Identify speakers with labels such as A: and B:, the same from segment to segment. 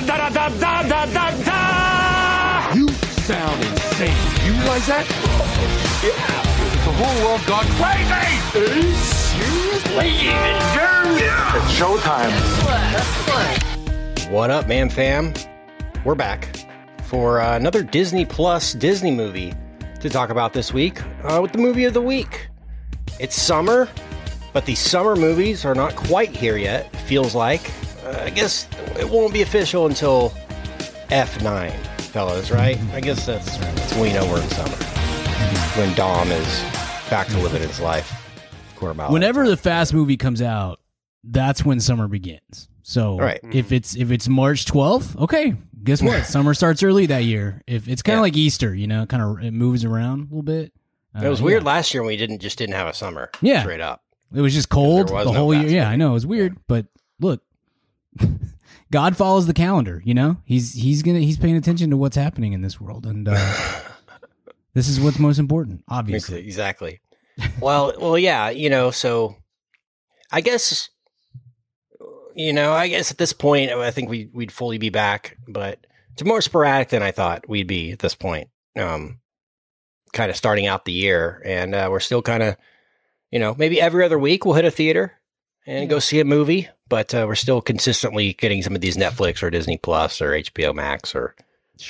A: da da da da da da da.
B: You sound insane. You realize that?
A: Yeah. The whole world gone crazy. Seriously? Yeah.
B: It's showtime.
C: What up, man fam? We're back for uh, another Disney Plus Disney movie to talk about this week uh, with the movie of the week. It's summer, but the summer movies are not quite here yet, feels like. Uh, I guess it won't be official until F9, fellas, right? I guess that's, that's when we know we're in summer. When Dom is back to living his life. Corval.
D: Whenever the Fast movie comes out, that's when summer begins. So
C: Right.
D: if it's if it's March 12th, okay, guess what? summer starts early that year. If it's kind of
C: Yeah.
D: like Easter, you know, kind of it moves around a little bit.
C: It was
D: Uh,
C: weird
D: yeah.
C: last year when we didn't just didn't have a summer.
D: Yeah.
C: Straight up.
D: It was just cold
C: was
D: the
C: no
D: whole year.
C: Fast
D: Yeah. I know it was weird, but look, God follows the calendar. You know, he's he's gonna he's paying attention to what's happening in this world, and uh, this is what's most important. Obviously,
C: Exactly. well, well, yeah, you know, so I guess, you know, I guess at this point, I think we we'd fully be back, but it's more sporadic than I thought we'd be at this point. Um, kind of starting out the year, and uh, we're still kind of, you know, maybe every other week we'll hit a theater and go see a movie, but uh, we're still consistently getting some of these Netflix or Disney Plus or HBO Max or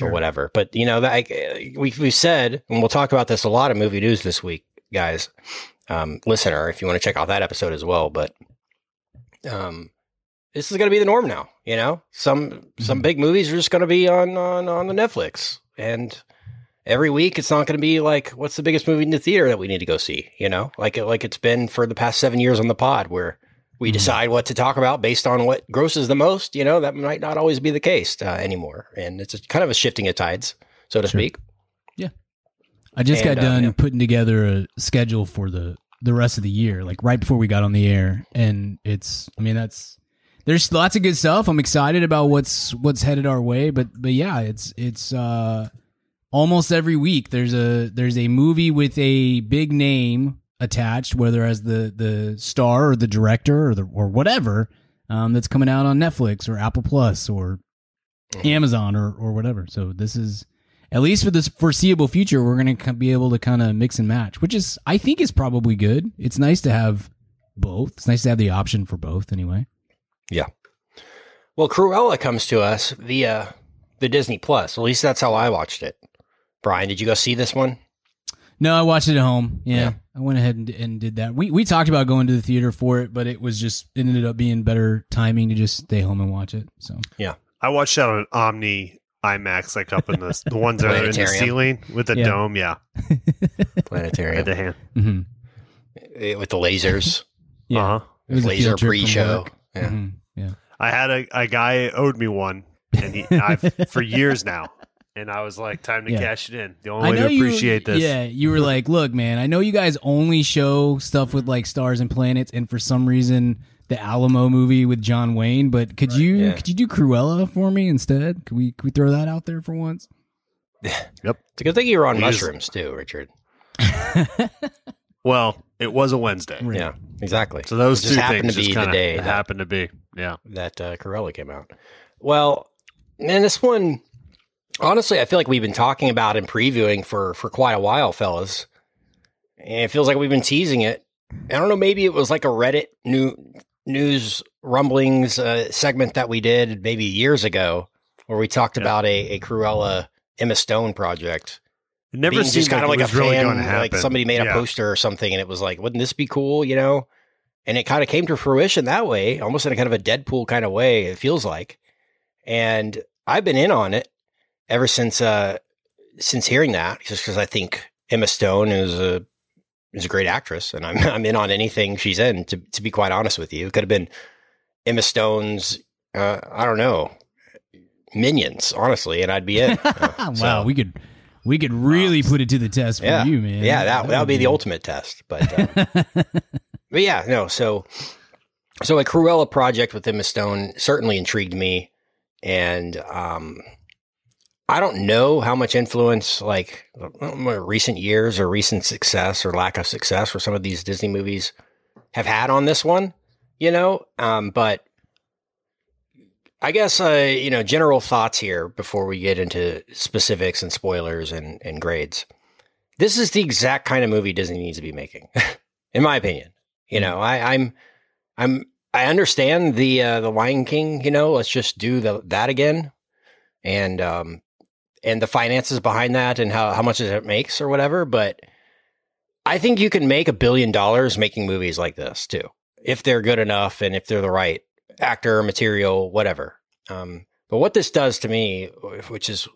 C: or whatever. But you know, that we we said, and we'll talk about this a lot of movie news this week, guys. Um, listener, if you want to check out that episode as well, but um, this is going to be the norm now. You know, some some big movies are just going to be on on on the Netflix, and every week it's not going to be like what's the biggest movie in the theater that we need to go see. You know, like like it's been for the past seven years on the pod where. We decide what to talk about based on what grosses the most. You know, that might not always be the case uh, anymore. And it's a, kind of a shifting of tides, so to
D: Sure.
C: speak. Yeah.
D: I just
C: And,
D: got
C: uh,
D: done
C: yeah.
D: putting together a schedule for the the rest of the year, like right before we got on the air, and it's. I mean, that's there's lots of good stuff. I'm excited about what's what's headed our way, but but yeah, it's it's uh almost every week there's a there's a movie with a big name attached, whether as the the star or the director or the or whatever, um, that's coming out on Netflix or Apple Plus or Amazon or or whatever. So this is at least for this foreseeable future, we're going to be able to kind of mix and match, which is I think is probably good. It's nice to have both. It's nice to have the option for both anyway.
C: Yeah. Well, Cruella comes to us via the Disney Plus. At least that's how I watched it. Brian, did you go see this one?
D: No, I watched it at home. Yeah,
C: Yeah.
D: I went ahead and, and did that. We we talked about going to the theater for it, but it was just it ended up being better timing to just stay home and watch it. So yeah,
E: I watched that on Omni IMAX, like up in the the ones that are in the ceiling with the
D: Yeah.
E: dome. Yeah, I
C: Planetarium
E: had to hand.
D: hmm
C: Eh, with the lasers,
D: yeah,
E: Uh-huh.
D: it was
C: laser
D: field trip from
C: pre-show.
D: work.
C: Yeah.
D: Mhm. yeah.
E: I had a, a guy owed me one, and he I've for years now, and I was like, time to
D: Yeah.
E: cash it in. The only way to appreciate
D: you,
E: this.
D: Yeah, you were like, look, man, I know you guys only show stuff with like stars and planets, and for some reason, the Alamo movie with John Wayne. But could you
C: Yeah.
D: could you do Cruella for me instead? Could we could we throw that out there for once? yep.
C: It's a good thing you were on
E: We
C: mushrooms too, Richard.
E: Well, it was a Wednesday,
D: Right.
C: Yeah, exactly.
E: so those
C: It just
E: two
C: happened
E: things
C: to be
E: just
C: the
E: kind
C: day
E: of
C: that-
E: happened to be. Yeah,
C: that uh, Cruella came out. Well, man, this one, honestly, I feel like we've been talking about and previewing for for quite a while, fellas. And it feels like we've been teasing it. I don't know, maybe it was like a Reddit new news rumblings uh, segment that we did maybe years ago, where we talked
E: Yeah.
C: about a, a Cruella Emma Stone project.
E: it never
C: Being
E: seemed
C: kind of
E: like,
C: a
E: was really
C: fan,
E: going to happen.
C: like somebody made a poster or something, and it was like, wouldn't this be cool? You know, and it kind of came to fruition that way, almost in a kind of a Deadpool kind of way. It feels like, and I've been in on it ever since uh since hearing that, just because I think Emma Stone is a is a great actress, and I'm I'm in on anything she's in. To to be quite honest with you, it could have been Emma Stone's. Uh, I don't know. Minions, honestly, and I'd be in. Uh,
D: wow,
C: so-
D: we could we could really put it to the test for
C: yeah,
D: you, man.
C: Yeah, that that would be the ultimate test. But uh, but yeah, no. So so a Cruella project with Emma Stone certainly intrigued me, and um, I don't know how much influence like uh, recent years or recent success or lack of success for some of these Disney movies have had on this one. You know, um, but I guess uh, you know general thoughts here before we get into specifics and spoilers and, and grades. This is the exact kind of movie Disney needs to be making, in my opinion. You know, I, I'm I'm I understand the uh, the Lion King. You know, let's just do the that again, and um and the finances behind that and how how much it makes or whatever. But I think you can make a billion dollars making movies like this too, if they're good enough and if they're the right actor, material, whatever. Um, but what this does to me, which is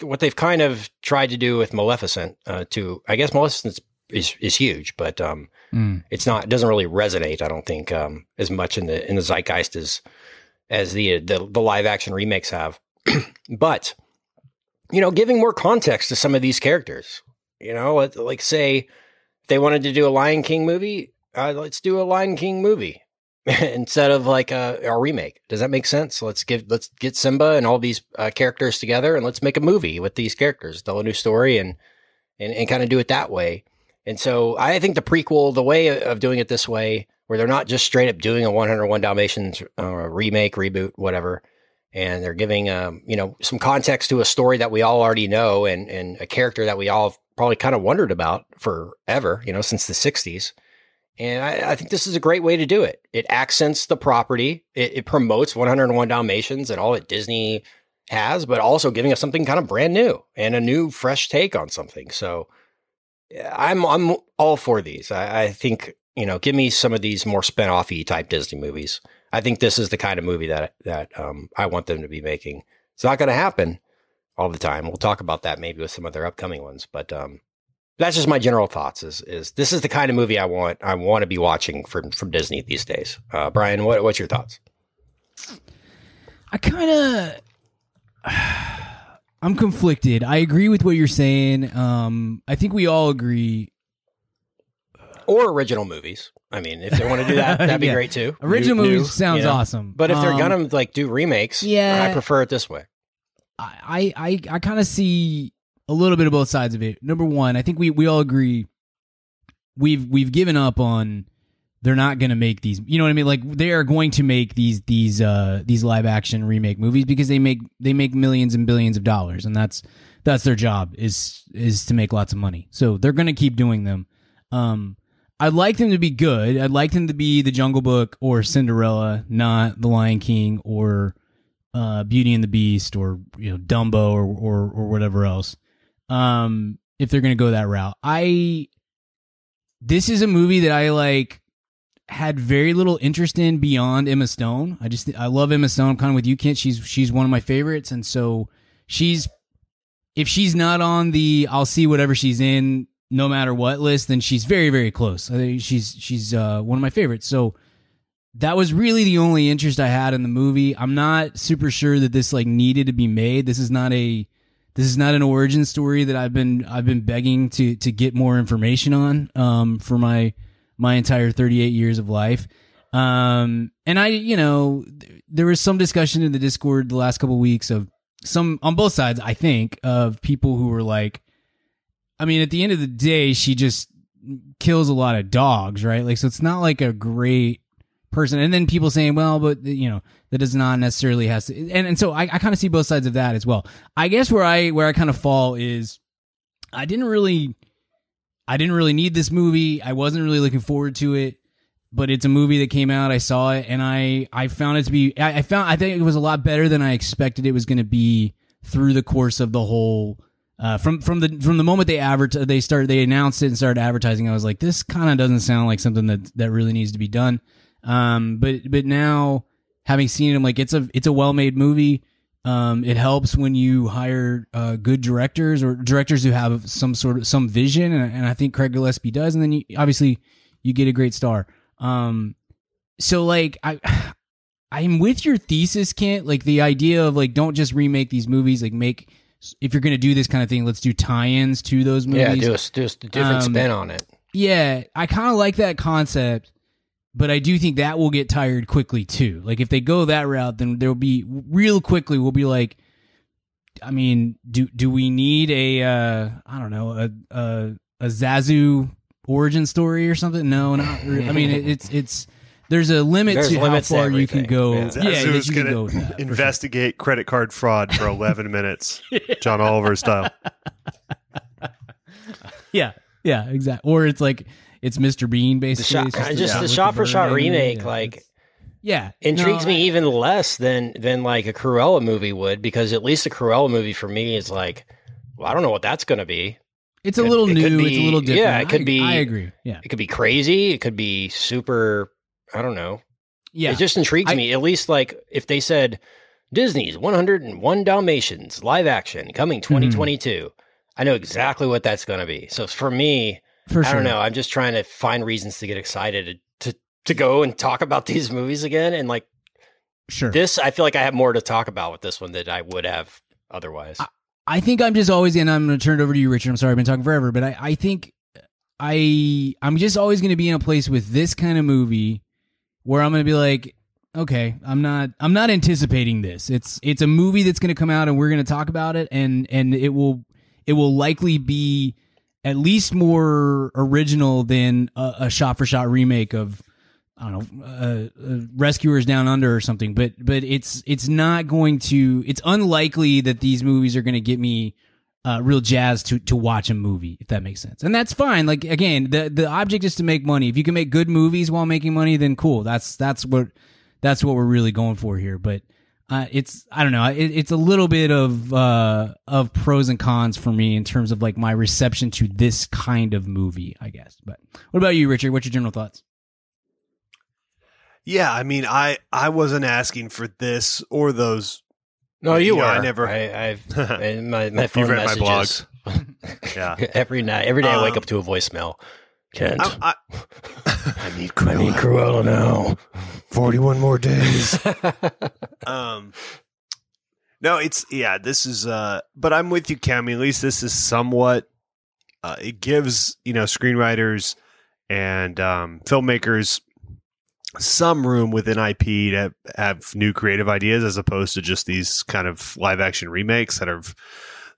C: what they've kind of tried to do with Maleficent, uh, to I guess Maleficent is is huge, but um,
D: Mm.
C: it's not. It doesn't really resonate. I don't think um, as much in the in the zeitgeist as as the the, the live action remakes have. but you know, giving more context to some of these characters. You know, like- say they wanted to do a Lion King movie, uh, let's do a Lion King movie instead of like a, a remake. Does that make sense? Let's give let's get Simba and all these uh, characters together and let's make a movie with these characters, tell a new story, and and, and kind of do it that way. And so I think the prequel, the way of doing it this way, where they're not just straight up doing a 101 Dalmatians uh, remake, reboot, whatever, and they're giving um, you know some context to a story that we all already know and and a character that we all probably kind of wondered about forever, you know, since the 60s. And I, I think this is a great way to do it. It accents the property. It, it promotes 101 Dalmatians and all that Disney has, but also giving us something kind of brand new and a new, fresh take on something. So I'm I'm all for these. I, I think you know, give me some of these more spin-offy type Disney movies. I think this is the kind of movie that that um, I want them to be making. It's not going to happen all the time. We'll talk about that maybe with some of their upcoming ones, but um, that's just my general thoughts. Is is this is the kind of movie I want I want to be watching from from Disney these days? Uh, Brian, what what's your thoughts?
D: I kind of I'm conflicted. I agree with what you're saying. Um, I think we all agree.
C: Or original movies. I mean, if they want to do that, that'd be
D: Yeah.
C: great too.
D: Original
C: New-
D: movies
C: new,
D: sounds
C: you know?
D: awesome,
C: But if they're
D: Um,
C: gonna like do remakes,
D: yeah.
C: I prefer it this way.
D: I I I kind of see a little bit of both sides of it. Number one, I think we we all agree we've we've given up on they're not going to make these. You know what I mean? Like they are going to make these these uh these live action remake movies because they make they make millions and billions of dollars, and that's that's their job is is to make lots of money. So they're going to keep doing them. Um, I'd like them to be good. I'd like them to be the Jungle Book or Cinderella, not the Lion King or uh, Beauty and the Beast or you know Dumbo or or or whatever else. Um, if they're gonna go that route, I this is a movie that I like had very little interest in beyond Emma Stone. I just I love Emma Stone. I'm kind of with you, Kent. She's she's one of my favorites, and so she's if she's not on the I'll see whatever she's in no matter what list, then she's very very close. She's she's uh, one of my favorites. So that was really the only interest I had in the movie. I'm not super sure that this like needed to be made. This is not a this is not an origin story that I've been I've been begging to to get more information on um for my my entire 38 years of life. Um and I you know th- there was some discussion in the Discord the last couple weeks of some on both sides I think of people who were like I mean at the end of the day she just kills a lot of dogs, right? Like so it's not like a great person. And then people saying well but you know that does not necessarily has to and, and so i, I kind of see both sides of that as well. I guess where i where i kind of fall is i didn't really i didn't really need this movie. I wasn't really looking forward to it but it's a movie that came out. I saw it and i i found it to be i, I found i think it was a lot better than i expected it was going to be through the course of the whole uh, from from the from the moment they advert they started they announced it and started advertising, I was like, this kind of doesn't sound like something that that really needs to be done. Um, but but now having seen it, I'm like, it's a it's a well made movie. Um, it helps when you hire uh, good directors or directors who have some sort of some vision, and, and I think Craig Gillespie does. And then you, obviously you get a great star. Um, so like I. I'm with your thesis, Kent. Like the idea of like don't just remake these movies. Like make if you're gonna do this kind of thing, let's do tie-ins to those movies.
C: Yeah, do a, do a different
D: Um,
C: spin on it.
D: Yeah, I kind of like that concept, but I do think that will get tired quickly too. Like if they go that route, then there'll be real quickly. We'll be like, I mean, do do we need a uh, I don't know a a, a Zazu origin story or something? No, not. re- I mean, it, it's it's. There's a limit
C: There's
D: to how
C: limits to
D: far you can go.
C: Yeah.
D: Yeah,
E: Zazu
D: you can
E: gonna
D: go with that, for sure.
E: investigate credit card fraud for 11 minutes, John Oliver style.
D: Yeah, yeah, exactly. Or it's like it's Mr. Bean
C: The
D: basically.
C: shot,
D: It's
C: just
D: yeah,
C: the shot for shot
D: bird hanging in.
C: remake,
D: Yeah,
C: like
D: yeah,
C: intrigues
D: No,
C: me
D: I-
C: even less than than like a Cruella movie would, because at least a Cruella movie for me is like, well, I don't know what that's going to be.
D: It's a
C: It-
D: little
C: it could
D: new. it's a little different.
C: yeah, it could
D: I,
C: be-
D: I agree. Yeah,
C: It could be crazy. It could be super. I don't know.
D: yeah.
C: It just intrigues
D: I-
C: me. At least like if they said Disney's 101 Dalmatians live action coming
D: Mm-hmm.
C: 2022, I know exactly what that's going to be. So for me,
D: for
C: I
D: sure.
C: don't know. I'm just trying to find reasons to get excited to to go and talk about these movies again. And like
D: Sure.
C: this, I feel like I have more to talk about with this one than I would have otherwise.
D: I think I'm just always, and I'm going to turn it over to you, Richard. I'm sorry, I've been talking forever, but I, I think I, I'm just always going to be in a place with this kind of movie where I'm going to be like, okay, I'm not, I'm not anticipating this. It's, it's a movie that's going to come out and we're going to talk about it, and and it will, it will likely be at least more original than a, a shot for shot remake of. I don't know, uh, uh, Rescuers Down Under or something, but but it's it's not going to. It's unlikely that these movies are going to get me uh, real jazz to to watch a movie, if that makes sense. And that's fine. Like again, the the object is to make money. If you can make good movies while making money, then cool. That's that's what that's what we're really going for here. But uh, it's I don't know. It, it's a little bit of uh, of pros and cons for me in terms of like my reception to this kind of movie, I guess. But what about you, Richard? What's your general thoughts?
E: Yeah, I mean, I I wasn't asking for this or those.
C: No, you
E: you know,
C: were.
E: I never-
C: I, I've and my my phone
E: You've read my
C: messages.
E: Yeah,
C: every night, every day I wake
E: Um,
C: up to a voicemail. Kent,
E: I, I, I need
C: I need Cruella now.
E: Forty-one more days. um, no, it's yeah. This is uh, but I'm with you, Cami. At least this is somewhat. Uh, it gives you know screenwriters and um, filmmakers some room within IP to have new creative ideas as opposed to just these kind of live action remakes that are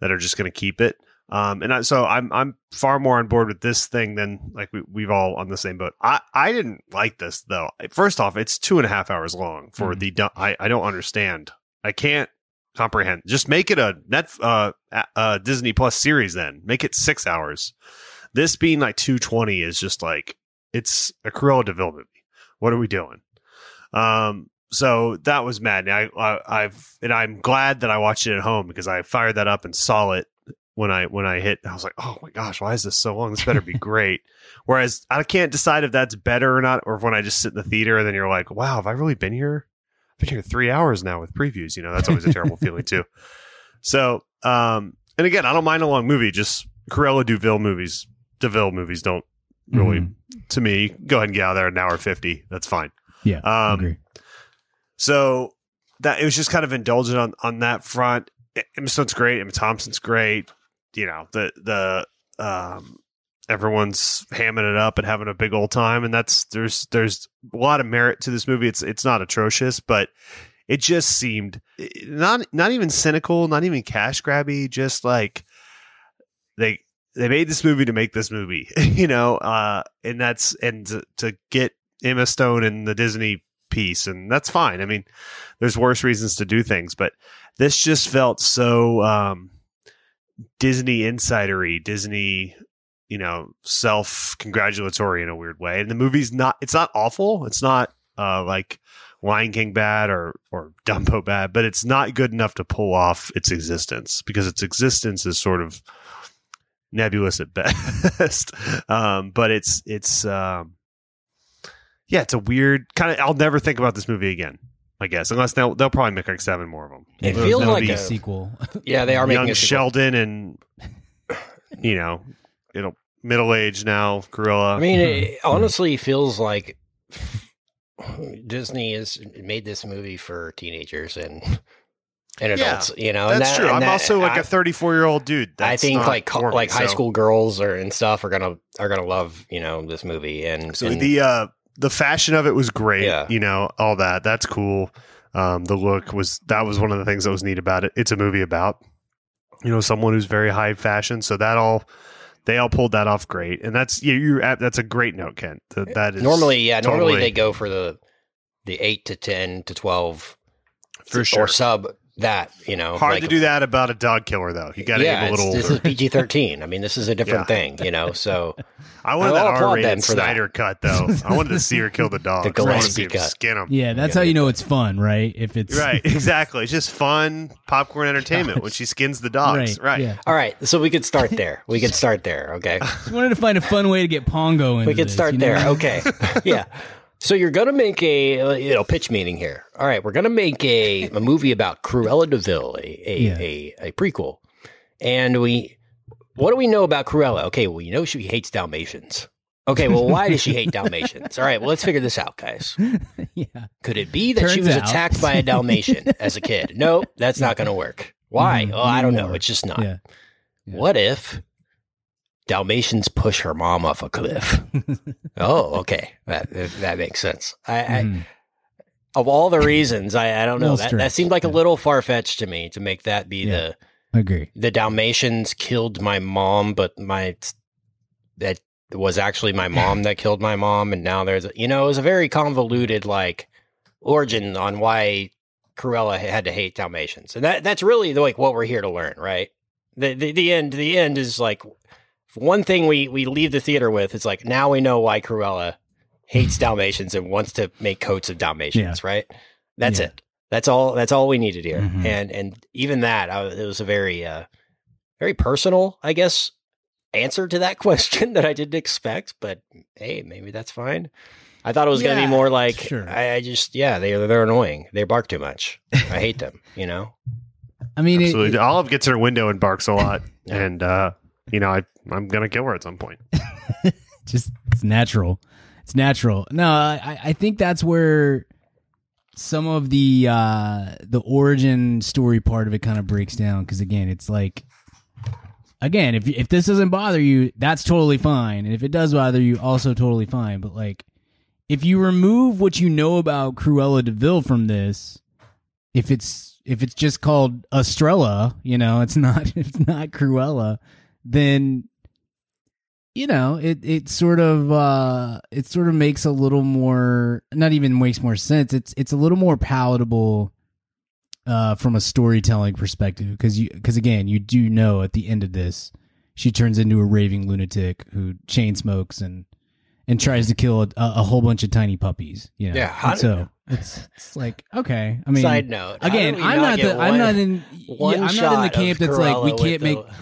E: that are just going to keep it. Um, and I, so I'm I'm far more on board with this thing than like we, we've all on the same boat. I, I didn't like this though. First off, it's two and a half hours long for
D: Mhm.
E: the I I don't understand. I can't comprehend. Just make it a net uh, a- uh Disney Plus series then. Make it six hours. This being like two twenty is just like it's a Cruella de Vil movie. What are we doing? Um, so that was mad. I, I I've and I'm glad that I watched it at home because I fired that up and saw it when I when I hit. I was like, oh my gosh, why is this so long? This better be great. Whereas I can't decide if that's better or not, or if when I just sit in the theater and then you're like, wow, have I really been here? I've been here three hours now with previews. You know, that's always a terrible feeling too. So, um, and again, I don't mind a long movie. Just Corella Duville movies, de Vil movies don't really
D: Mhm.
E: to me. Go ahead and get out of there an hour fifty. That's fine.
D: Yeah,
E: Um, so that it was just kind of indulgent on on that front. Emma Stone's great. Emma Thompson's great. You know the the um, everyone's hamming it up and having a big old time, and that's there's there's a lot of merit to this movie. It's it's not atrocious, but it just seemed eh, not not even cynical, not even cash grabby. Just like they they made this movie to make this movie, you know, uh, and that's and to, to get Emma Stone and the Disney piece, and that's fine. I mean, there's worse reasons to do things, but this just felt so um, Disney insidery, Disney, you know, self congratulatory in a weird way. And the movie's not it's not awful. It's not uh, like Lion King bad or or Dumbo bad, but it's not good enough to pull off its existence because its existence is sort of nebulous at best. um, but it's it's um, yeah, it's a weird kind of. I'll never think about this movie again. I guess unless they'll they'll probably make like seven more of them.
C: It
D: That'll-
C: feels like a-
D: sequel.
C: Yeah, they are making
E: young. Sheldon and you know, it'll middle age now. Gorilla.
C: I mean, it honestly feels like Disney has made this movie for teenagers and and
E: Yeah,
C: adults. you know,
E: that's
C: that-
E: true. I'm
C: that-
E: also like
C: I-
E: a 34 year old dude.
C: I think like co-
E: for me,
C: like high school girls or and stuff are gonna are gonna love you know this movie and,
E: So
C: and
E: the uh the fashion of it was great.
C: Yeah.
E: You know, all that. That's cool. Um, the look was that was one of the things that was neat about it. It's a movie about you know someone who's very high fashion, so that all they all pulled that off great, and that's you. You're at, that's a great note, Kent. That, that is
C: normally, yeah, normally they go for the the eight to ten to twelve
E: for sure.
C: or sub that. You know,
E: Hard
C: like-
E: to do that about a dog killer, though. You got to
C: yeah,
E: get a little
C: it's- this is PG thirteen. I mean, this is a different
E: Yeah.
C: thing. You know, so
E: I wanted
C: I'll
E: that
C: applaud
E: R-rated
C: them for that.
E: Snyder cut, though. I wanted to see her kill the dog.
C: The
E: I wanted to
C: Gillespie
E: see him
C: cut.
E: skin him.
D: Yeah, that's how you know it's fun, right? If it's
E: Right, exactly. It's just fun popcorn entertainment when she skins the dogs. Right.
D: Yeah.
C: all right. So we could start there. We could start there. Okay.
D: Just wanted to find a fun way to get Pongo in.
C: we could start there. Okay. yeah. So you're gonna make a uh, you know pitch meeting here. All right, we're gonna make a, a movie about Cruella de Vil, a a,
D: Yeah.
C: a a prequel, and we what do we know about Cruella? Okay, well you know she hates Dalmatians. Okay, well why does she hate Dalmatians? All right, well let's figure this out, guys.
D: yeah.
C: Could it be that she was
D: out-
C: attacked by a Dalmatian as a kid? No, that's not going to work. Why?
D: Mhm,
C: Oh, I don't know. It's just not.
D: Yeah. Yeah.
C: What if Dalmatians push her mom off a cliff? oh, okay. That that makes sense. I, I
D: Mhm.
C: of all the reasons, I, I don't know. That, that seemed like a little far fetched to me to make that be
D: Yeah.
C: the
D: Agree.
C: the Dalmatians killed my mom, but my that was actually my mom that killed my mom, and now there's a, you know it was a very convoluted like origin on why Cruella had to hate Dalmatians, and that that's really like what we're here to learn, right? The the, the end the end is like one thing we we leave the theater with is like now we know why Cruella hates Dalmatians and wants to make coats of Dalmatians, right? That's
D: Yeah.
C: it. That's all. That's all we needed here,
D: Mhm.
C: and and even that, I, it was a very, uh, very personal, I guess, answer to that question that I didn't expect. But hey, maybe that's fine. I thought it was going to be more like
D: sure.
C: I, I just yeah, they they're annoying. They bark too much. I hate them. You know.
D: I mean, it,
E: Absolutely.
D: it-
E: Olive gets in her window and barks a lot,
C: Yeah.
E: and uh, you know I I'm gonna kill her at some point.
D: just it's natural. It's natural. No, I, I think that's where some of the uh the origin story part of it kind of breaks down because again, it's like again, if if this doesn't bother you, that's totally fine, and if it does bother you, also totally fine. But like, if you remove what you know about Cruella de Vil from this, if it's if it's just called Estella, you know, it's not it's not Cruella, then you know, it it sort of uh it sort of makes a little more not even makes more sense. It's it's a little more palatable uh from a storytelling perspective because you because again, you do know at the end of this she turns into a raving lunatic who chain smokes and and tries to kill a, a whole bunch of tiny puppies, you know.
C: Yeah,
D: so it's it's like okay. I mean
C: Side note.
D: again, I'm not
C: get
D: the I'm not in
C: one
D: yeah, I'm not in the camp that's like we can't make
C: the-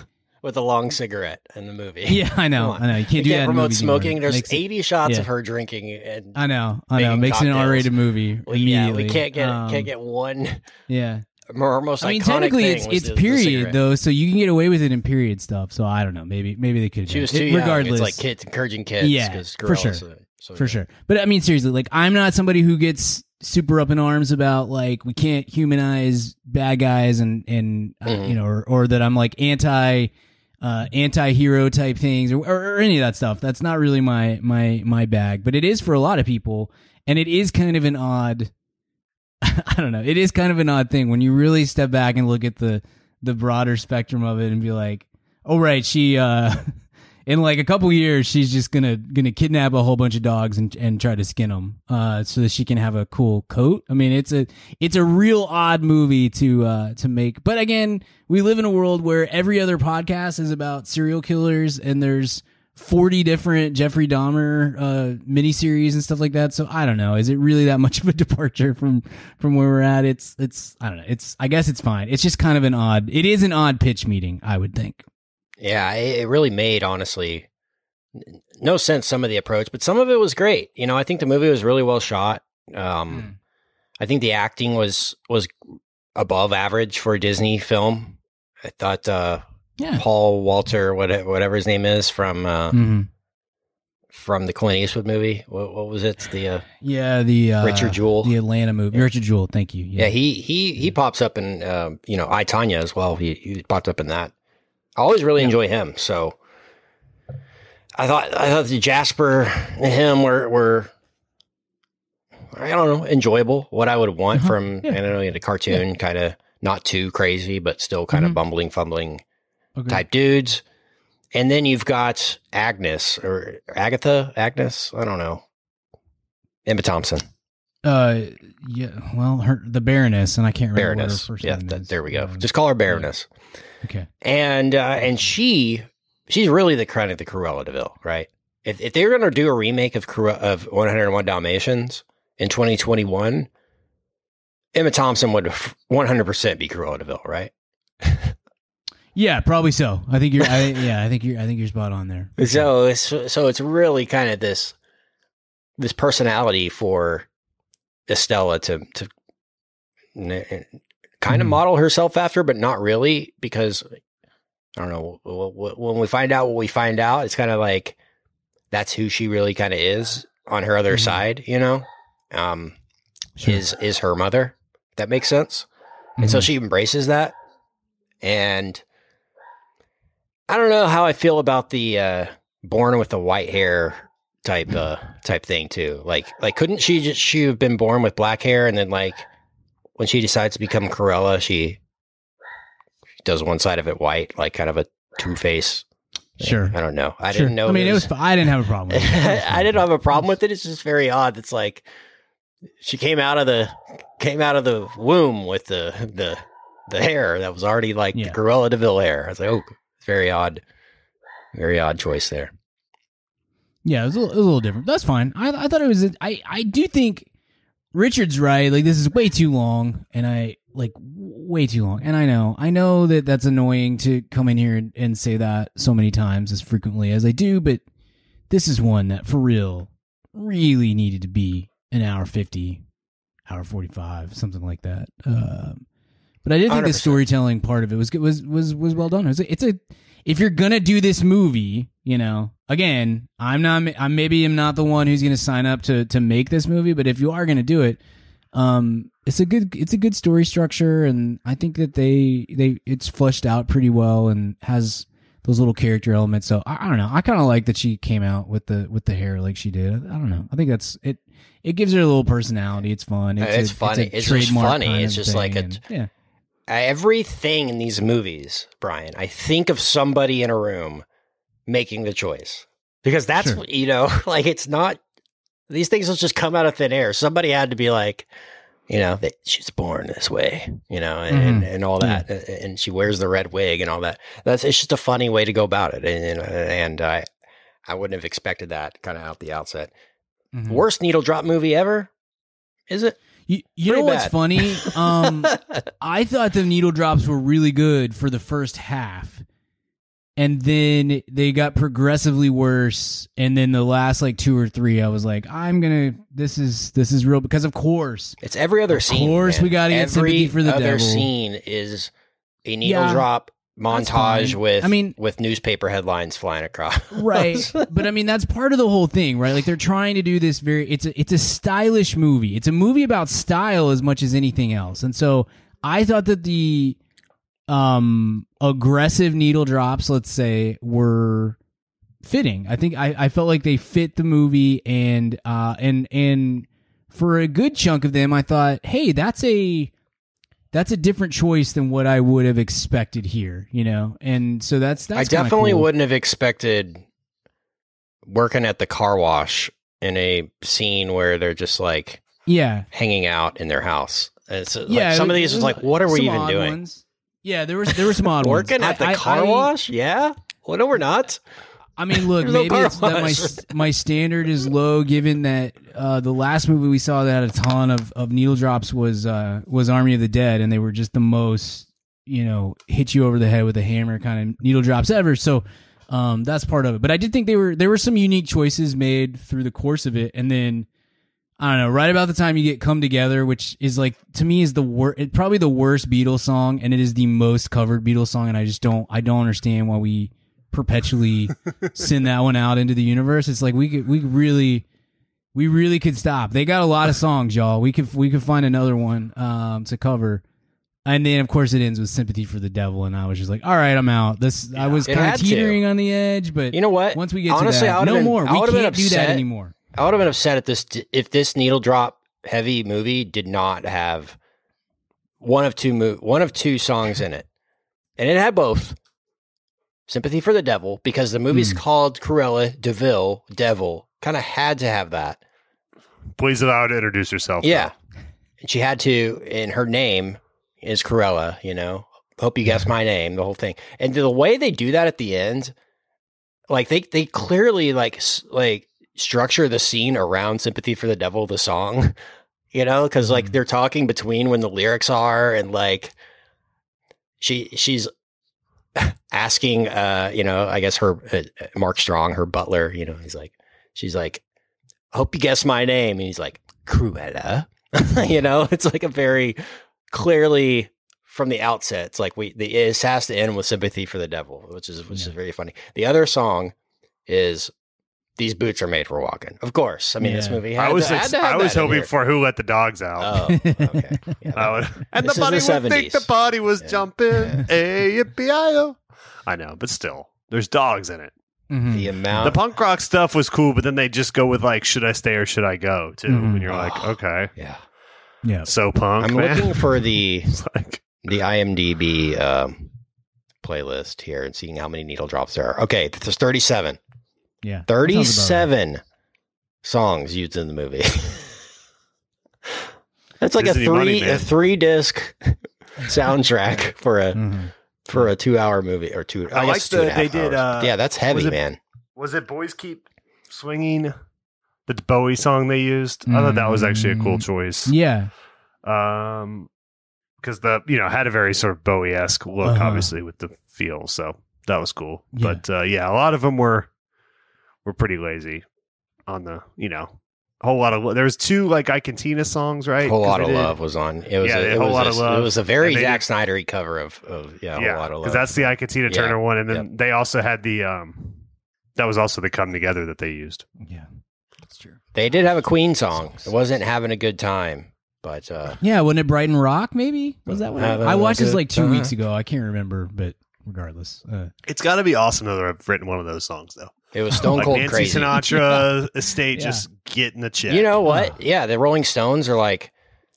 C: with a long cigarette in the movie.
D: Yeah, I know. I know. You can't
C: You
D: do that
C: can't
D: in
C: promote smoking. There's
D: it-
C: 80 shots
D: yeah.
C: of her drinking, and
D: I know. I know. Makes it an. R-rated movie.
C: well, yeah, we can't get
D: Um,
C: can't get one
D: Yeah.
C: more most
D: I mean, technically, it's it's
C: the- the
D: period
C: cigarette.
D: though, so you can get away with it in period stuff. So I don't know. Maybe maybe they could.
C: She was too young.
D: Regardless,
C: It's like kids encouraging kids.
D: Yeah, for sure.
C: Uh, so-
D: for sure. But I mean, seriously, like I'm not somebody who gets super up in arms about like we can't humanize bad guys and and uh,
C: Mhm.
D: you know, or, or that I'm like anti uh anti-hero type things or, or, or any of that stuff. That's not really my my my bag, but it is for a lot of people, and it is kind of an odd. I don't know. It is kind of an odd thing when you really step back and look at the the broader spectrum of it and be like, "Oh right, she uh in like a couple years she's just going to kidnap a whole bunch of dogs and and try to skin them uh so that she can have a cool coat." I mean, it's a it's a real odd movie to uh to make. But again, we live in a world where every other podcast is about serial killers and there's 40 different Jeffrey Dahmer uh miniseries and stuff like that. So I don't know. Is it really that much of a departure from from where we're at? It's it's I don't know. It's I guess it's fine. It's just kind of an odd. It is an odd pitch meeting, I would think.
C: Yeah, it, really made honestly no sense some of the approach, but some of it was great. You know, I think the movie was really well shot. Um, I think the acting was was above average for a Disney film. I thought uh,
D: Yeah.
C: Paul Walter, whatever, whatever his name is from uh,
D: hmm
C: from the Clint Eastwood movie. What, what was it? The uh,
D: Yeah, the uh,
C: Richard Jewell.
D: the Atlanta movie. Richard Jewell, thank you.
C: yeah. he he he pops up in uh, you know I Tonya as well. He he popped up in that. I always really enjoy him. So I thought I thought the Jasper and him were were I don't know enjoyable. What I would want
D: Uh-huh.
C: from
D: Yeah.
C: I don't know a cartoon, kind of not too crazy, but still kind
D: Mhm.
C: of bumbling, fumbling
D: Okay.
C: type dudes. and then you've got Agnes or Agatha, Agnes, I don't know, Emma Thompson,
D: Uh, yeah. Well, her the Baroness, and I can't remember
C: Baroness.
D: what her first
C: Yeah,
D: name is.
C: there we go.
D: Um,
C: Just call her Baroness.
D: okay.
C: and uh, and she she's really the crown of the Cruella de Vil, right? If if they were going to do a remake of Cruella, of 101 Dalmatians in 2021, Emma Thompson would 100 percent be Cruella de Vil, right?
D: Yeah, probably so. I think you're. I, yeah, I think you're. I think you're spot on there.
C: So it's so it's really kind of this this personality for Estella to to n- kind of
D: Mhm.
C: model herself after, but not really because I don't know when we find out what we find out, it's kind of like that's who she really kind of is on her other
D: Mhm.
C: side, you know. Um,
D: Sure.
C: is is her mother? That makes sense, and so
D: Mhm.
C: she embraces that, and I don't know how I feel about the uh, born with the white hair type uh, type thing too. Like like couldn't she just she have been born with black hair and then like when she decides to become Cruella, she does one side of it white, like kind of a two face.
D: Sure.
C: I don't know. I
D: Sure.
C: didn't know.
D: I mean, it was. fi- I didn't have a problem. with it. It
C: I didn't have a problem with it. It's just very odd. It's like she came out of the came out of the womb with the the the hair that was already like
D: Yeah.
C: the Cruella de Vil hair. I was like, oh, it's very odd, very odd choice there.
D: Yeah, it was, a little, it was a little different. That's fine. I, I thought it was. I I do think Richard's right. Like this is way too long, and I like way too long. And I know, I know that that's annoying to come in here and, and say that so many times as frequently as I do. But this is one that for real really needed to be an hour fifty, hour forty five, something like that. Um, but I did think the
C: 100%.
D: storytelling part of it was was was was well done. It was a, it's a if you're gonna do this movie, you know, again, I'm not, I'm maybe am not the one who's gonna sign up to to make this movie, but if you are gonna do it, um, it's a good, it's a good story structure, and I think that they they it's fleshed out pretty well and has those little character elements. So I, I don't know, I kind of like that she came out with the with the hair like she did. I don't know, I think that's it. It gives her a little personality. It's fun.
C: Uh, It's
D: a-
C: funny.
D: a
C: It's just funny.
D: kind
C: It's just like a-
D: and- yeah.
C: Everything in these movies, Brian, I think of somebody in a room making the choice because that's
D: Sure.
C: you know, like it's not these things will just come out of thin air. Somebody had to be like, you know, that she's born this way, you know, and, and,
D: Mm-hmm.
C: and all that, and she wears the red wig and all that. That's it's just a funny way to go about it, and and I I wouldn't have expected that kind of out the outset.
D: Mhm.
C: Worst needle drop movie ever, is it?
D: You, you know
C: Pretty
D: what's funny? Um, I thought the needle drops were really good for the first half. And then they got progressively worse. And then the last like two or three, I was like, I'm gonna this is this is real because of course.
C: It's every other scene Of
D: course
C: man.
D: we gotta get
C: every
D: sympathy for the
C: other
D: devil.
C: scene is a needle
D: Yeah,
C: drop montage with
D: I mean-
C: with newspaper headlines flying across.
D: Right. but I mean that's part of the whole thing, right? Like they're trying to do this very it's a it's a stylish movie. It's a movie about style as much as anything else. And so I thought that the um aggressive needle drops, let's say, were fitting. I think I, I felt like they fit the movie and uh and and for a good chunk of them I thought, hey, that's a that's a different choice than what I would have expected here, you know? And so that's that's
C: I definitely
D: cool.
C: wouldn't have expected working at the car wash in a scene where they're just like
D: Yeah.
C: hanging out in their house. It's like,
D: yeah,
C: some of these is like, what are we even doing?
D: ones. Yeah, there was there were some odd ones.
C: Working at the
D: I-
C: car
D: I-
C: wash? Yeah. Well, no, we're not.
D: I mean, look,
C: There's
D: maybe it's that my my standard is low, given that uh, the last movie we saw that had a ton of, of needle drops was uh, was Army of the Dead, and they were just the most you know hit you over the head with a hammer kind of needle drops ever. So um, that's part of it. But I did think they were there were some unique choices made through the course of it, and then I don't know. Right about the time you get "Come Together," which is like to me is the worst, probably the worst Beatles song, and it is the most covered Beatles song. And I just don't, I don't understand why we perpetually send that one out into the universe. It's like we could, we really, we really could stop. They got a lot of songs, y'all. We could, we could find another one um, to cover. And then, of course, it ends with "Sympathy for the Devil," and I was just like, "All right, I'm out." This I was kind of
C: to.
D: teetering on the edge, but
C: You know what?
D: once we get
C: Honestly,
D: to that, no
C: been-
D: more. We can't do that anymore.
C: I would have been upset at this if this needle drop heavy movie did not have one of two mo- one of two songs in it, and it had both. Sympathy for the Devil because the movie's
D: Hmm.
C: called Cruella de Vil, Devil. Kind of had to have that.
E: Please allow her to introduce herself.
C: Yeah. And she had to, and her name is Cruella, you know. Hope you guess my name, the whole thing. And the way they do that at the end, like they they clearly like like structure the scene around Sympathy for the Devil, the song, you know, because like
D: Mhm.
C: they're talking between when the lyrics are and like she she's asking uh you know i guess her uh, Mark Strong her butler you know he's like she's like hope you guess my name and he's like cruella? You know it's like a very clearly from the outset it's like we the this has to end with sympathy for the devil which is which is very funny. The other song is these boots are made for walking of course i mean this movie had
E: I was
C: to, had
E: ex-
C: to have
E: I was
C: that
E: hoping for who let the dogs out.
C: oh okay yeah,
E: I would- and the
C: is
E: bunny
C: the
E: would think the body was
C: Yeah.
E: jumping. Hey, yippee I know, but still, there's dogs in it.
D: Mhm.
C: the amount
E: The punk rock stuff was cool, but then they just go with like, should I stay or should I go? Too,
D: Mhm.
E: and you're like,
C: Oh.
E: okay,
C: yeah
D: Yeah.
E: so punk,
C: i'm
E: man.
C: looking for the
E: like,
C: the IMDb um, playlist here and seeing how many needle drops there are. Okay, there's 37.
D: Yeah. That sounds about right.
C: 37 songs used in the movie. That's like
E: Disney
C: a
E: money,
C: three a three disc soundtrack for a
D: Mhm.
C: for a two hour movie or two. I,
E: I like
C: two
E: the- they
C: half
E: did, uh,
C: yeah, that's heavy,
E: was it-
C: man.
E: was it "Boys Keep Swinging"? The Bowie song they used. I thought that was actually a cool
D: Mm.
E: choice.
D: Yeah.
E: Um, because the you know had a very sort of Bowie esque look,
D: Uh-huh.
E: obviously with the feel, so that was cool.
D: Yeah.
E: But uh, yeah, a lot of them were were pretty lazy on the you know a whole lot of there was two like I Ike and Tina songs, right?
C: A whole
E: 'Cause
C: lot of
E: did-
C: love was on. It was
E: Yeah,
C: a, it
E: Whole
C: was
E: Lot
C: a,
E: of Love.
C: It was a very
E: And they
C: Zack Snydery cover of, of yeah, a
E: Yeah,
C: whole lot of love.
E: because that's the Ike and Tina
C: Yeah.
E: Turner one, and then they also had the um that was also the Come Together that they used.
D: Yeah. That's true.
C: They did have a Queen song. It wasn't having a good time, but uh,
D: Yeah, wasn't it Brighton Rock? Maybe was that what it-
C: Having
D: I
C: a
D: watched this like two
C: time.
D: weeks ago. I can't remember, but regardless, uh,
E: It's got to be awesome that I've written one of those songs, though.
C: it was Stone
E: like
C: Cold
E: Nancy
C: crazy.
E: Sinatra estate
D: Yeah.
E: just getting the check.
C: You know what? Yeah, the Rolling Stones are like,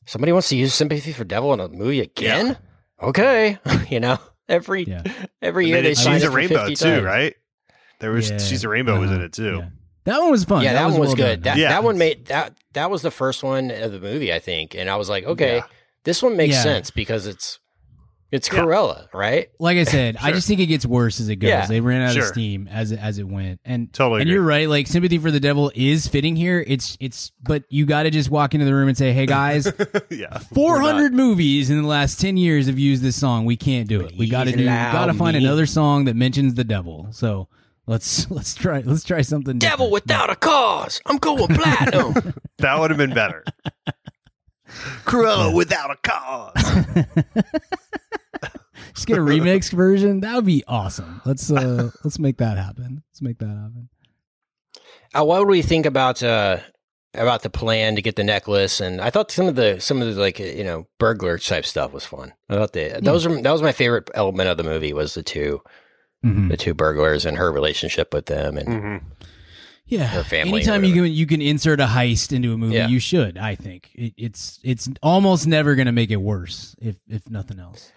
C: somebody wants to use "Sympathy for Devil" in a movie again. Okay, you know, every
D: Yeah.
C: every
E: And
C: year
E: they
C: they
E: She's a Rainbow too,
C: times.
E: right? There was
D: yeah.
E: She's a Rainbow was in
D: Uh-huh.
E: it too.
D: Yeah. That one was fun.
C: Yeah, that, one was
D: well
C: good.
D: done.
C: That
E: Yeah.
C: that one made that that was the first one of the movie, I think, and I was like, okay,
E: Yeah.
C: this one makes
D: Yeah.
C: sense because it's it's
E: Yeah.
C: Right?
D: like I said, I just think it gets worse as it goes.
C: Yeah.
D: They ran out
E: Sure.
D: of steam as it, as it went, and
E: Totally
D: And
E: agree.
D: you're right. Like sympathy for the devil is fitting here. It's it's, but you got to just walk into the room and say, "Hey guys,
E: yeah,
D: 400 movies in the last 10 years have used this song. We can't do it. We got to do.
C: Allow
D: Got to find
C: me.
D: another song that mentions the devil. So let's let's try let's try something.
C: Devil
D: different.
C: without a cause. I'm going platinum.
E: that would have been better. Cruella without a cause.
D: Just get a remix version. That would be awesome. Let's uh let's make that happen. Let's make that happen.
C: Uh, what would we think about uh, about the plan to get the necklace? And I thought some of the some of the like you know burglar type stuff was fun. I thought the those were that was my favorite element of the movie was the two
D: Mhm.
C: the two burglars and her relationship with them and
E: Mhm.
D: Yeah.
C: Her family
D: Anytime you can you can insert a heist into a movie,
C: Yeah.
D: you should. I think it, it's it's almost never going to make it worse, if if nothing else.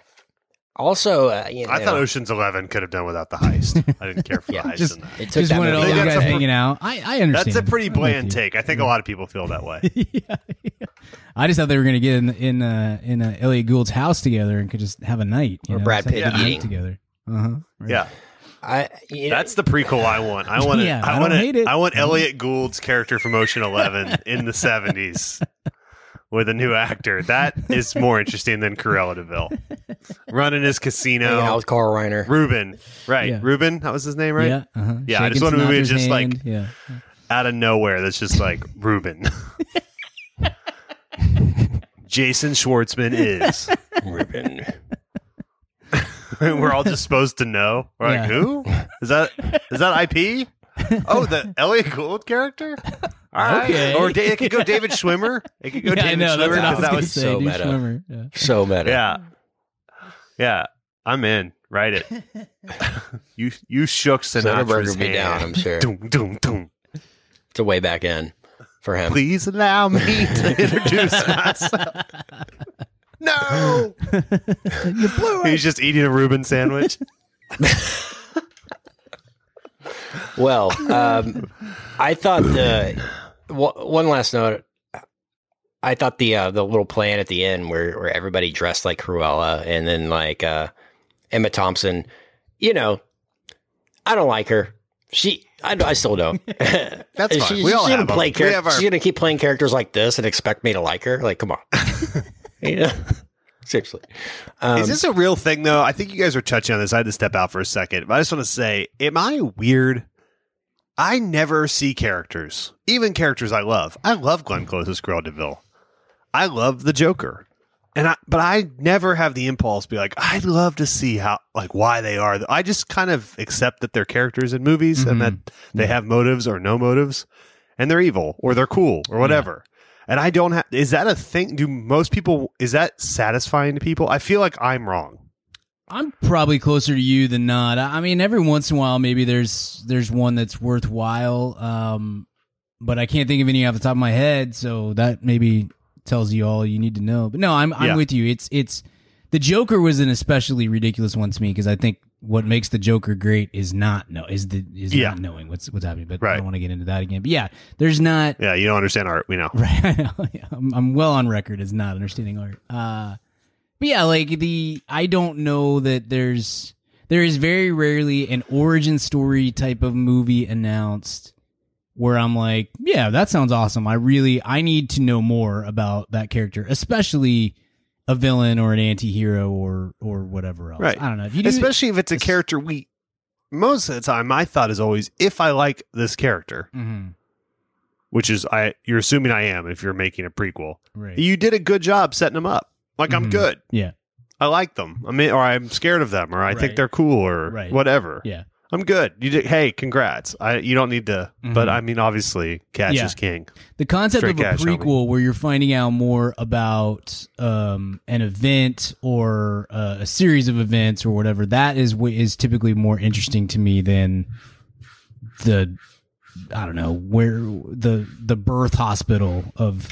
C: Also uh, you know,
E: I thought Ocean's Eleven could have done without the heist. I didn't care for
C: Yeah,
E: the heist
C: just-
E: in that.
C: it took
D: Just
C: that
D: wanted
C: movie
D: all the
C: down.
E: That's
D: guys
E: a-
D: hanging out. I I understand.
E: That's a pretty bland
D: you.
E: take. I think a lot of people feel that way.
D: yeah, yeah. I just thought they were going to get in in uh, in uh, Elliott Gould's house together and could just have a night. You
C: Or
D: know,
C: Brad Pitt
D: a night together. Uh huh.
E: Yeah,
C: I you know,
E: that's the prequel I want. I want.
D: Yeah, I
E: I want.
D: hate it.
E: I want Elliott Gould's character from Ocean Eleven in the seventies with a new actor. That is more interesting than Cruella de Vil running his casino.
C: hanging out with Carl Reiner.
E: Reuben, right?
D: Yeah.
E: Reuben, that was his name, right?
D: Yeah. Uh-huh.
E: Yeah, I just want a movie that's just like-
D: yeah.
E: Out of nowhere, that's just like Reuben. Jason Schwartzman is.
C: Reuben.
E: We're all just supposed to know. We're like, who is that? Is that IP? Oh, the Elliott Gould character. All right.
D: Okay.
E: Or da- it could go David Schwimmer. It could go
D: Yeah,
E: David
D: know.
E: Schwimmer because that was
D: say.
C: so
D: dude,
C: meta.
D: Schwimmer. Yeah.
C: So meta.
E: yeah, yeah. I'm in. Write it. you you shook
C: Soderbergh
E: Sinatra's
C: would be
E: hand.
C: down, I'm sure.
E: Doom, doom, doom.
C: It's a way back in for him.
E: Please allow me to introduce myself. No,
D: you blew it.
E: he's just eating a Reuben sandwich.
C: Well, um, I thought the w- one last note. I thought the uh, the little plan at the end where where everybody dressed like Cruella and then like uh, Emma Thompson. You know, I don't like her. She, I, I still don't.
E: That's fine.
C: She-
E: We all
C: she's gonna
E: have
C: play char-
E: have our-
C: She's gonna keep playing characters like this and expect me to like her. Like, come on. you know? Seriously. Um,
E: Is this a real thing though? I think you guys were touching on this. I had to step out for a second, but I just want to say, am I weird? I never see characters, even characters I love. I love Glenn Close as Cruella de Vil. I love the Joker, and I, but I never have the impulse to be like, I'd love to see how, like, why they are. I just kind of accept that they're characters in movies and mm-hmm. that they mm-hmm. have motives or no motives, and they're evil or they're cool or whatever. And I don't have. Is that a thing? Do most people? Is that satisfying to people? I feel like I'm wrong.
D: I'm probably closer to you than not. I mean, every once in a while, maybe there's there's one that's worthwhile. Um, but I can't think of any off the top of my head, so that maybe tells you all you need to know. But no, I'm I'm
E: Yeah.
D: with you. It's it's the Joker was an especially ridiculous one to me because I think what makes the Joker great is not no is the is
E: Yeah.
D: not knowing what's what's happening. But I don't want to get into that again. But yeah, there's not
E: Yeah, you don't understand art. We know.
D: Right. I'm, I'm well on record as not understanding art. Uh, but yeah, like the, I don't know that there's, there is very rarely an origin story type of movie announced where I'm like, yeah, that sounds awesome. I really, I need to know more about that character, especially a villain or an anti-hero or, or whatever else.
E: Right.
D: I don't know. If you do,
E: Especially if it's a character we. Most of the time, my thought is always if I like this character,
D: Mhm.
E: which is I. You're assuming I am if you're making a prequel.
D: right.
E: You did a good job setting them up. Like I'm
D: Mhm.
E: good.
D: yeah.
E: I like them. I mean, or I'm scared of them, or I think they're cool, or
D: Right.
E: whatever.
D: Yeah.
E: I'm good. You did. Hey, congrats. I. You don't need to. But
D: Mhm.
E: I mean, obviously, cash
D: Yeah.
E: is king.
D: the concept
E: Straight
D: of a
E: cash, homie.
D: prequel where you're finding out more about um, an event or uh, a series of events or whatever that is what is typically more interesting to me than the I don't know where the the birth hospital of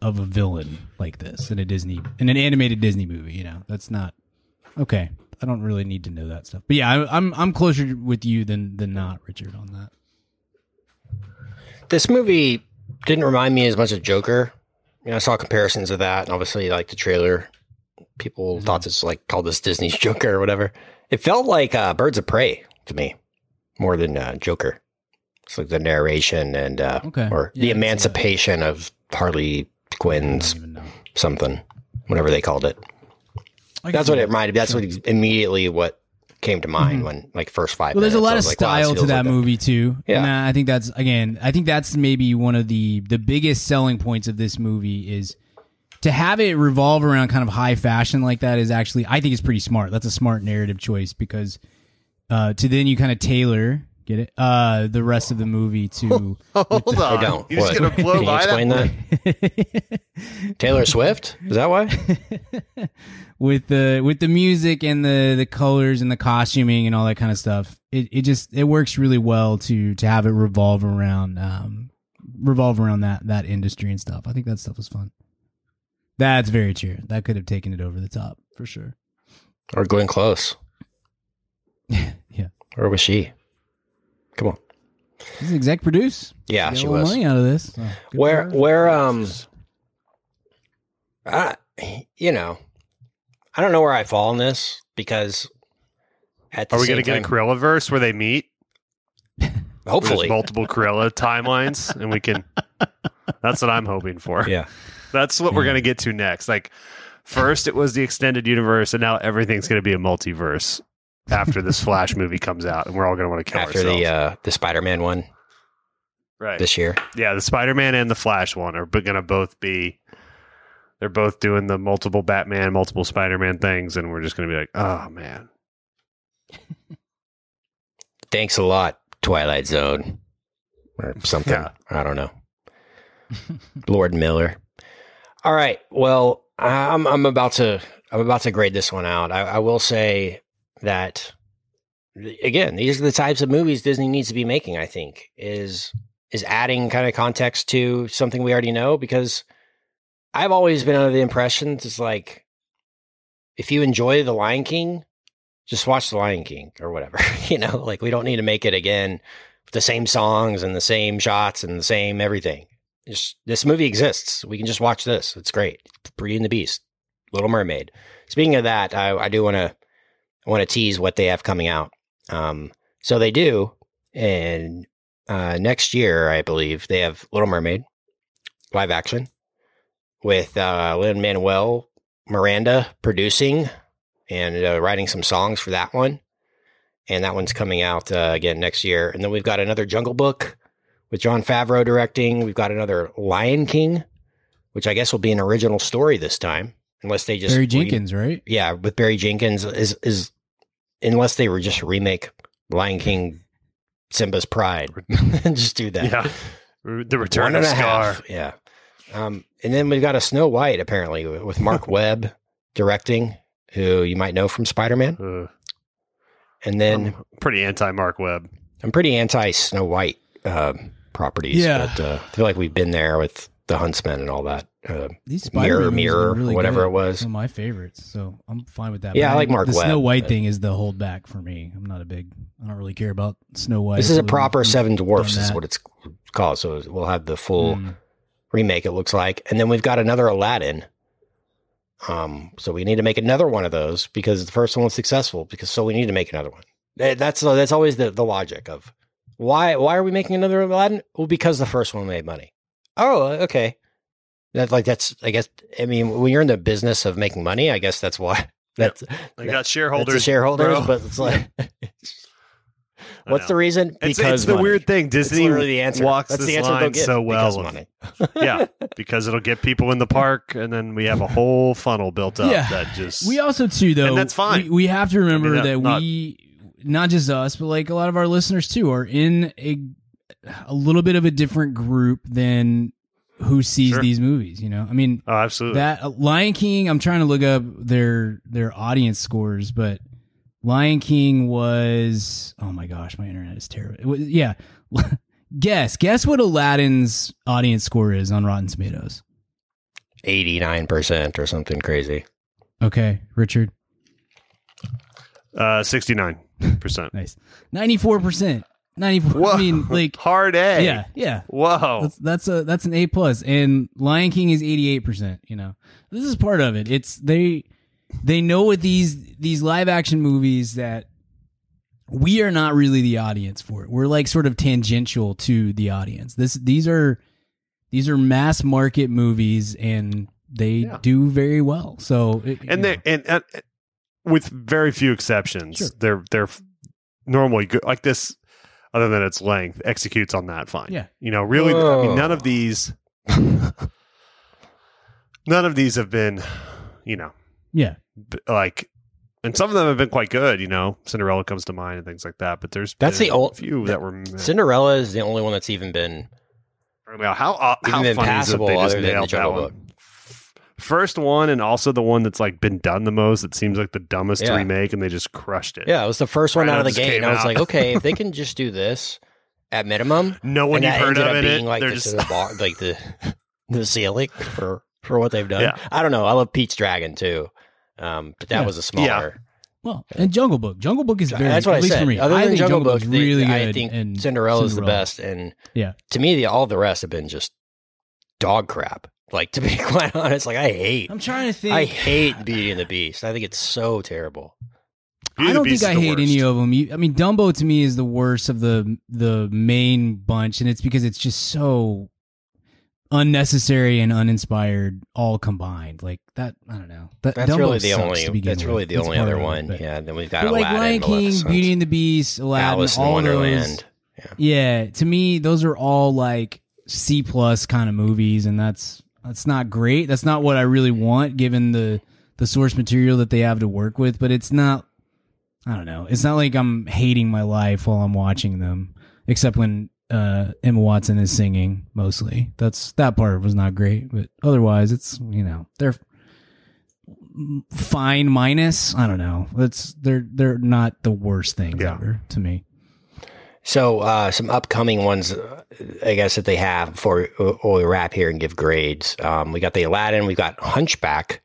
D: of a villain like this in a Disney in an animated Disney movie. You know that's not okay. I don't really need to know that stuff. But yeah, I, I'm I'm closer with you than than not, Richard, on that.
C: this movie didn't remind me as much of Joker. You know, I saw comparisons of that, and obviously, like the trailer, people thought it's like called this Disney's Joker or whatever. It felt like uh, Birds of Prey to me more than uh, Joker. It's like the narration and uh,
D: Okay.
C: or
D: Yeah,
C: the
D: I can see that.
C: emancipation of Harley Quinn's
D: don't even know.
C: something, whatever they called it. That's what it reminded. Me. That's what immediately what came to mind when like first five.
D: Well, there's a lot of
C: like, wow,
D: style to that
C: like
D: movie too.
C: Yeah.
D: and I think that's again, I think that's maybe one of the the biggest selling points of this movie is to have it revolve around kind of high fashion like that is actually I think it's pretty smart. That's a smart narrative choice because uh, to then you kind of tailor get it uh, the rest of the movie to
E: Hold on.
C: I don't.
E: You're just
C: What?
E: gonna blow
C: Can you
E: by
C: explain
E: that?
C: that? Taylor Swift? Is that why?
D: with the with the music and the the colors and the costuming and all that kind of stuff. It it just it works really well to to have it revolve around um revolve around that that industry and stuff. I think that stuff was fun. That's very true. That could have taken it over the top for sure.
C: Or Glenn Close?
D: yeah.
C: Or was she? Come on.
D: This is exec produce.
C: Yeah,
D: Get
C: she
D: a
C: was.
D: money out of this. So,
C: Where where um I you know, I don't know where I fall in this because at the
E: Are we going to get a
C: time,
E: Cruella verse where they meet?
C: Hopefully.
E: There's multiple Cruella timelines, and we can. That's what I'm hoping for.
C: Yeah.
E: That's what we're going to get to next. Like, first it was the extended universe, and now everything's going to be a multiverse after this Flash movie comes out, and we're all going to want to kill
C: After
E: ourselves.
C: the uh the Spider-Man one
E: right.
C: this year.
E: yeah, the Spider Man and the Flash one are going to both be. They're both doing the multiple Batman, multiple Spider Man things, and we're just going to be like, oh man,
C: Thanks a lot, Twilight Zone. Or something.
E: Yeah.
C: I don't know. Lord Miller. All right. Well, I'm I'm about to I'm about to grade this one out. I, I will say that again, these are the types of movies Disney needs to be making. I think is is adding kind of context to something we already know because I've always been under the impression it's like if you enjoy The Lion King, just watch The Lion King or whatever. you know, like we don't need to make it again with the same songs and the same shots and the same everything. Just, this movie exists. We can just watch this. It's great. Beauty and the Beast, Little Mermaid. Speaking of that, I, I do want to want to tease what they have coming out. Um, so they do, and uh, next year, I believe they have Little Mermaid live action with uh, Lin Manuel Miranda producing and uh, writing some songs for that one. And that one's coming out uh, again next year. And then we've got another Jungle Book with Jon Favreau directing. We've got another Lion King, which I guess will be an original story this time, unless they just
D: Barry
C: re-
D: Jenkins, right?
C: yeah, with Barry Jenkins is is unless they were just remake Lion King, Simba's Pride, and just do that.
E: Yeah. The return
C: One
E: of
C: and a
E: Scar.
C: half. Yeah. Um, and then we've got a Snow White apparently with Marc Webb directing, who you might know from Spider Man.
E: Uh,
C: And then
E: I'm pretty anti Marc Webb.
C: I'm pretty anti Snow White uh, properties,
D: Yeah.
C: but uh, I feel like we've been there with the Huntsman and all that. Uh,
D: These Spider-Man
C: Mirror,
D: are really
C: whatever
D: good.
C: it was.
D: Some of my favorites, so I'm fine with that.
C: Yeah,
D: But
C: I like Marc
D: The Snow White
C: but-
D: thing is the holdback for me. I'm not a big. I don't really care about Snow White.
C: this is a proper Seven Dwarfs, is what it's called. So we'll have the full
D: Mm.
C: remake. It looks like, and then we've got another Aladdin. Um, so we need to make another one of those because the first one was successful. Because so we need to make another one. That's that's always the the logic of why why are we making another Aladdin? Well, because the first one made money. Oh, okay. That like that's I guess I mean when you're in the business of making money, I guess that's why that's
E: They
C: that-
E: got shareholders.
C: that's shareholders.
E: bro.
C: but it's like, what's the reason? Because
E: it's the weird thing. Disney
C: literally the answer.
E: walks
C: That's
E: this
C: the answer
E: line
C: give
E: so
C: because
E: well.
C: money.
E: yeah, because it'll get people in the park, and then we have a whole funnel built up
D: Yeah.
E: that just
D: We also too though,
E: And that's fine.
D: We, we have to remember
E: I mean,
D: that
E: not- not-
D: we, not just us, but like a lot of our listeners too, are in a a little bit of a different group than who sees
E: sure.
D: these movies. You know, I mean,
E: oh, absolutely.
D: That uh, Lion King. I'm trying to look up their their audience scores, but Lion King was oh my gosh, my internet is terrible. Was, yeah, guess guess what Aladdin's audience score is on Rotten Tomatoes.
C: 89% or something crazy.
D: Okay, Richard.
E: Uh 69%.
D: nice. 94%. Not even. Whoa. I mean, like
E: hard A.
D: Yeah, yeah.
E: Whoa,
D: that's, that's a that's an A plus. And Lion King is eighty eight percent. You know, this is part of it. It's they they know with these these live action movies that we are not really the audience for it. We're like sort of tangential to the audience. This these are these are mass market movies and they
E: yeah.
D: do very well. So it,
E: and they and uh, with very few exceptions,
D: sure.
E: they're they're normally good. Like this other than its length, executes on that fine.
D: Yeah.
E: you know, really. I mean, none of these, none of these have been, you know,
D: yeah,
E: b- like. And some of them have been quite good, you know. Cinderella comes to mind and things like that. But there's
C: That's
E: been
C: the ol-
E: a few that were
C: Cinderella is the only one that's even been
E: I mean, how uh, how
C: even been
E: funny is it they just
C: other the
E: nailed that
C: Jungle
E: one? First one, and also the one that's like been done the most. It seems like the dumbest to
C: Yeah.
E: remake, and they just crushed it.
C: Yeah, it was the first one
E: Right
C: out
E: out
C: of the
E: just
C: gate, and I was like, okay, if they can just do this at minimum,
E: no one
C: and
E: you've heard of
C: up
E: in
C: being
E: it.
C: like
E: they're
C: the,
E: just
C: the bar, like the the ceiling for for what they've done.
E: Yeah.
C: I don't know. I love Pete's Dragon too, um, but that
D: Yeah.
C: was a smaller.
D: well, and Jungle Book. Jungle Book is very.
C: That's what
D: at
C: I
D: least
C: said.
D: for me.
C: Other
D: I
C: than
D: think
C: Jungle, Book,
D: Book's
C: they-
D: really good.
C: I think
D: and
C: Cinderella's the best, and
D: Yeah.
C: to me, the, all the rest have been just dog crap. Like to be quite honest, like I hate,
D: I'm trying to think.
C: I hate Beauty and the Beast. I think it's so terrible.
E: Beauty
D: I don't think I
E: is the
D: hate any of them. You, I mean, Dumbo to me is the worst of the the main bunch, and it's because it's just so unnecessary and uninspired all combined. Like that, I don't know. That,
C: That's
D: Dumbo
C: really the only. That's really
D: with.
C: the
D: That's
C: only other
D: of it,
C: one. yeah. Then we've got
D: But like Lion King, Beauty and the Beast, Aladdin,
C: Alice in
D: all those.
C: Wonderland.
D: Yeah, to me, those are all like C plus kind of movies, and that's that's not great. That's not what I really want, given the the source material that they have to work with. But it's not. I don't know. It's not like I'm hating my life while I'm watching them, except when uh, Emma Watson is singing. Mostly, that's that part was not great, but otherwise, it's you know they're fine. Minus, I don't know. It's they're they're not the worst things
E: Yeah.
D: ever to me.
C: So uh, some upcoming ones, uh, I guess that they have before we wrap here and give grades. Um, we got the Aladdin. we've got Hunchback.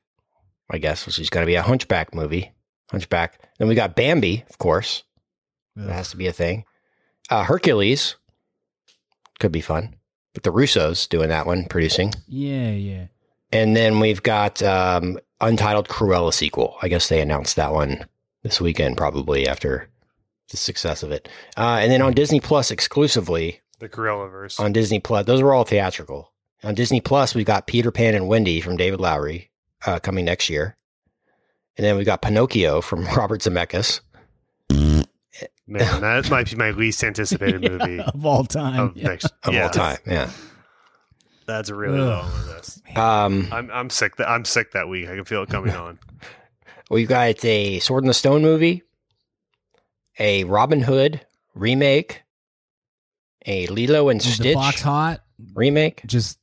C: I guess which is going to be a Hunchback movie. Hunchback. Then we got Bambi, of course. That has to be a thing. Uh, Hercules could be fun. With the Russos doing that one, producing.
D: Yeah, yeah.
C: And then we've got um, Untitled Cruella sequel. I guess they announced that one this weekend, probably after the success of it. Uh, and then on Disney Plus exclusively,
E: The Cruella verse.
C: on Disney Plus. Those were all theatrical. On Disney Plus, we've got Peter Pan and Wendy from David Lowery uh, coming next year. And then we've got Pinocchio from Robert Zemeckis.
E: Man, that might be my least anticipated movie
D: of all time.
E: of
D: yeah.
E: next
C: Of
E: yeah,
C: all time, yeah.
E: That's a really
D: Ugh.
E: low list.
C: Um,
E: I'm I'm sick. That I'm sick that week. I can feel it coming on.
C: we've got a Sword in the Stone movie, a Robin Hood remake, a Lilo and
D: Was the
C: Stitch
D: box hot?
C: remake,
D: Just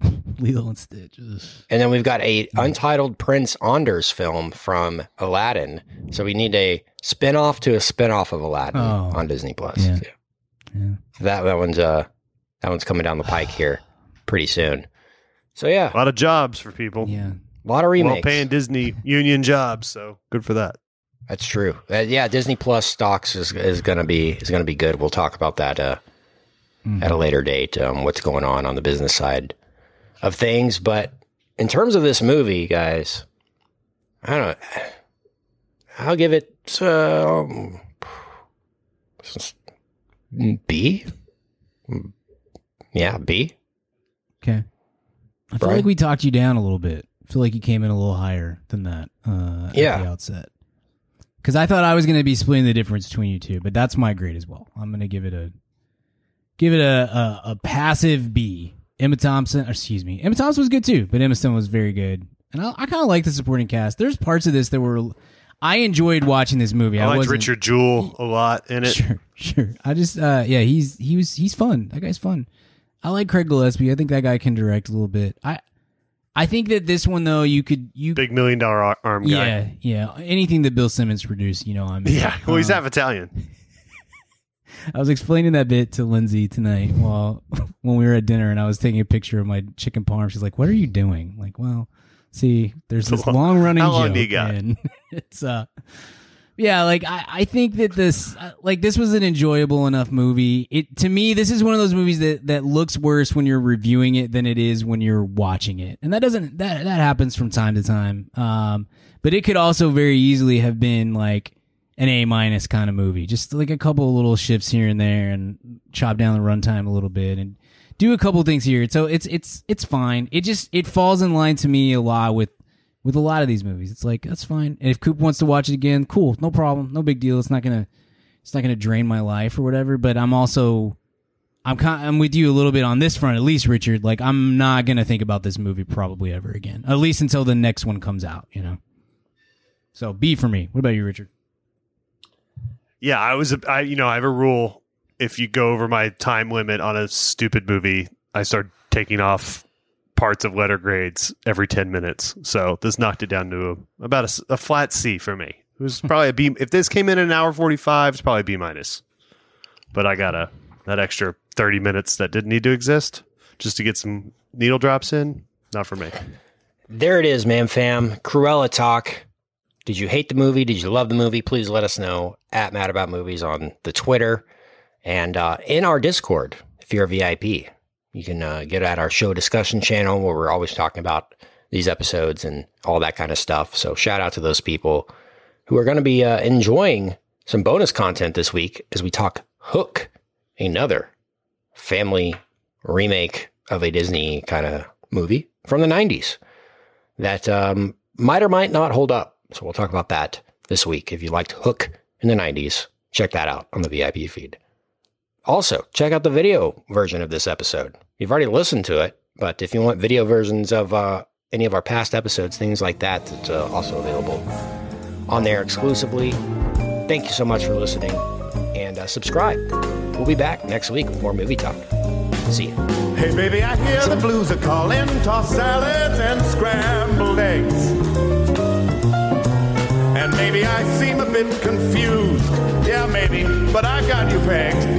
D: Lilo and Stitch. Ugh.
C: and then we've got a untitled Prince Anders film from Aladdin. So we need a spin-off to a spin-off of Aladdin
D: Oh.
C: on Disney Plus.
D: Yeah. Yeah.
C: That that one's uh that one's coming down the pike here pretty soon. So yeah,
E: A lot of jobs for people.
D: Yeah.
C: a lot of remakes.
E: Well paying Disney union jobs, so good for that.
C: That's true. Uh, yeah, Disney Plus stocks is is gonna be is gonna be good. We'll talk about that uh, at a later date. Um, what's going on on the business side of things, but in terms of this movie, guys, I don't. know. I'll give it uh, B. Yeah, B.
D: Okay. I feel like we talked you down a little bit. I feel like you came in a little higher than that uh,
C: Yeah.
D: at the outset. Because I thought I was going to be splitting the difference between you two, but that's my grade as well. I'm going to give it a give it a, a a passive B. Emma Thompson, or excuse me, Emma Thompson was good too, but Emma Stone was very good, and I, I kind of like the supporting cast. There's parts of this that were I enjoyed watching this movie.
E: I, liked
D: wasn't-
E: Richard Jewell a lot in it.
D: Sure, sure. I just, uh, yeah, he's he was he's fun. That guy's fun. I like Craig Gillespie. I think that guy can direct a little bit. I, I think that this one though, you could you,
E: Big million dollar arm guy.
D: yeah, yeah. Anything that Bill Simmons produced, you know, I'm in.
E: Yeah. Well, he's
D: Um,
E: half Italian.
D: I was explaining that bit to Lindsay tonight while when we were at dinner, and I was taking a picture of my chicken parm. She's like, "What are you doing?" I'm like, well, see, there's this
E: long-
D: long running.
E: how long
D: joke,
E: do you got?
D: It's uh, yeah, like I, I think that this, uh, like this was an enjoyable enough movie. It to me, this is one of those movies that that looks worse when you're reviewing it than it is when you're watching it, and that doesn't that that happens from time to time. Um, but it could also very easily have been like an A minus kind of movie. Just like a couple of little shifts here and there, and chop down the runtime a little bit, and do a couple things here. So it's it's it's fine. It just it falls in line to me a lot with with a lot of these movies. It's like that's fine. And if Coop wants to watch it again, cool, no problem, no big deal. It's not gonna it's not gonna drain my life or whatever. But I'm also I'm kind I'm with you a little bit on this front, at least Richard. Like I'm not gonna think about this movie probably ever again, at least until the next one comes out. You know. So B for me. What about you, Richard?
E: Yeah, I was. I you know I have a rule. If you go over my time limit on a stupid movie, I start taking off parts of letter grades every ten minutes. So this knocked it down to a, about a flat C for me. It was probably a B. If this came in at an hour forty five, it's probably B minus. But I got a that extra thirty minutes that didn't need to exist just to get some needle drops in. Not for me.
C: There it is, man, fam. Cruella talk. Did you hate the movie? Did you love the movie? Please let us know at Mad About Movies on the Twitter and uh, in our Discord if you're a VIP. You can uh, get at our show discussion channel where we're always talking about these episodes and all that kind of stuff. So shout out to those people who are going to be uh, enjoying some bonus content this week as we talk Hook, another family remake of a Disney kind of movie from the 90s that um, might or might not hold up. So we'll talk about that this week. If you liked Hook in the 90s, check that out on the VIP feed. Also, check out the video version of this episode. You've already listened to it, but if you want video versions of uh, any of our past episodes, things like that, it's uh, also available on there exclusively. Thank you so much for listening and uh, subscribe. We'll be back next week with more movie talk. See you.
F: Hey baby, I hear the blues are calling, tossed salads and scrambled eggs. And maybe I seem a bit confused. Yeah, maybe, but I got you pegged.